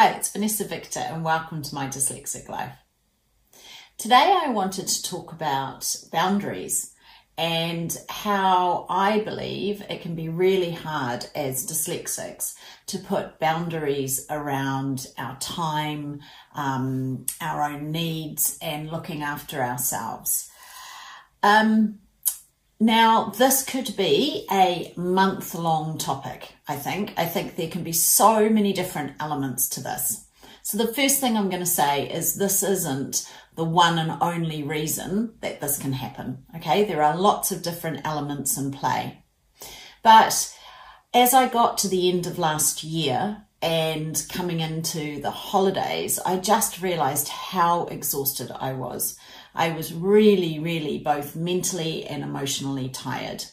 Hi, it's Vanessa Vigar and welcome to my Dyslexic Life. Today I wanted to talk about boundaries and how I believe it can be really hard as dyslexics to put boundaries around our time, um, our own needs and looking after ourselves. Um, now, this could be a month long topic, I think. I think there can be so many different elements to this. So, the first thing I'm going to say is this isn't the one and only reason that this can happen. Okay, there are lots of different elements in play. But as I got to the end of last year and coming into the holidays, I just realized how exhausted I was. I was really, really both mentally and emotionally tired.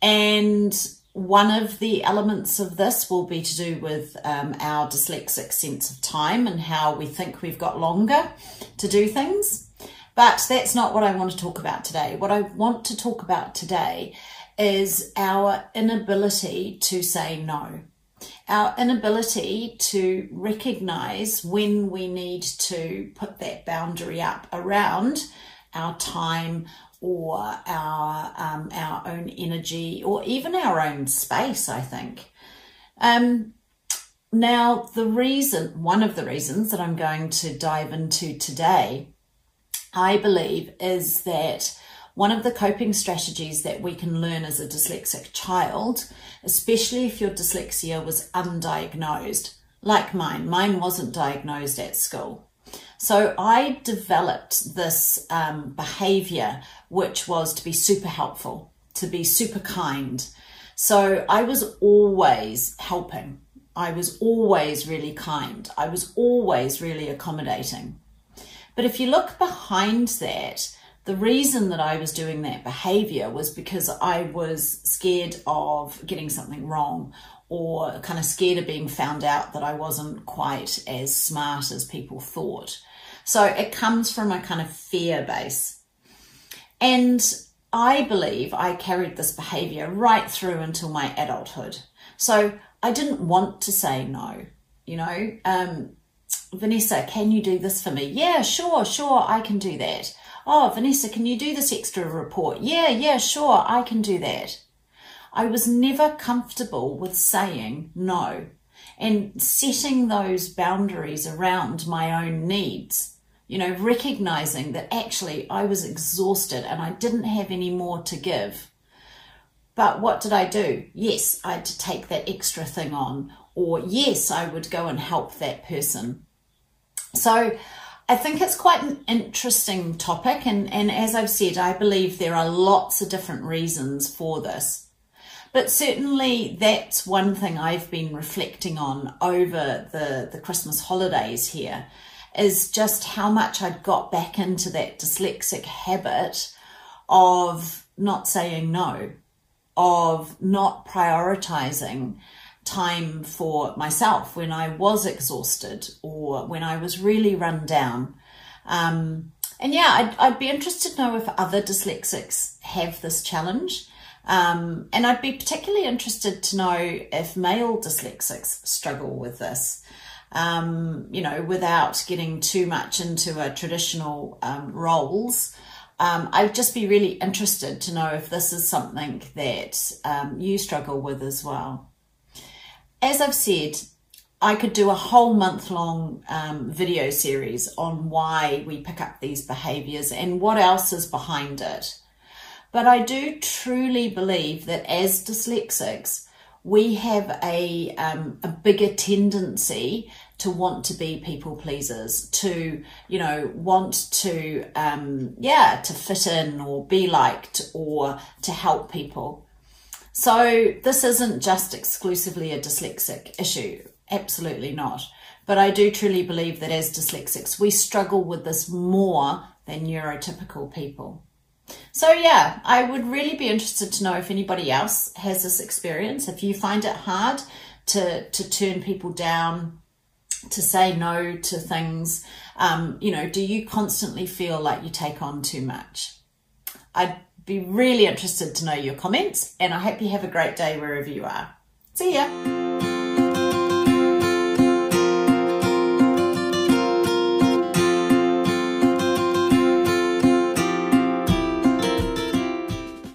And one of the elements of this will be to do with um, our dyslexic sense of time and how we think we've got longer to do things. But that's not what I want to talk about today. What I want to talk about today is our inability to say no our inability to recognize when we need to put that boundary up around our time or our um, our own energy or even our own space i think. Um, now the reason one of the reasons that i'm going to dive into today i believe is that one of the coping strategies that we can learn as a dyslexic child, especially if your dyslexia was undiagnosed, like mine, mine wasn't diagnosed at school. So I developed this um, behavior, which was to be super helpful, to be super kind. So I was always helping. I was always really kind. I was always really accommodating. But if you look behind that, the reason that I was doing that behavior was because I was scared of getting something wrong or kind of scared of being found out that I wasn't quite as smart as people thought. So it comes from a kind of fear base. And I believe I carried this behavior right through until my adulthood. So I didn't want to say no, you know. Um, Vanessa, can you do this for me? Yeah, sure, sure, I can do that. Oh, Vanessa, can you do this extra report? Yeah, yeah, sure, I can do that. I was never comfortable with saying no and setting those boundaries around my own needs. You know, recognizing that actually I was exhausted and I didn't have any more to give. But what did I do? Yes, I had to take that extra thing on, or yes, I would go and help that person. So I think it's quite an interesting topic, and, and as I've said, I believe there are lots of different reasons for this. But certainly, that's one thing I've been reflecting on over the, the Christmas holidays here is just how much I'd got back into that dyslexic habit of not saying no, of not prioritizing time for myself when I was exhausted or when I was really run down. Um, and yeah, I'd, I'd, be interested to know if other dyslexics have this challenge. Um, and I'd be particularly interested to know if male dyslexics struggle with this. Um, you know, without getting too much into a traditional um, roles. Um, I'd just be really interested to know if this is something that um, you struggle with as well as I've said, I could do a whole month long um, video series on why we pick up these behaviors and what else is behind it. But I do truly believe that as dyslexics, we have a, um, a bigger tendency to want to be people pleasers, to, you know, want to, um, yeah, to fit in or be liked or to help people. So this isn't just exclusively a dyslexic issue. Absolutely not. But I do truly believe that as dyslexics, we struggle with this more than neurotypical people. So yeah, I would really be interested to know if anybody else has this experience. If you find it hard to, to turn people down, to say no to things, um, you know, do you constantly feel like you take on too much? I'd be really interested to know your comments and I hope you have a great day wherever you are. See ya!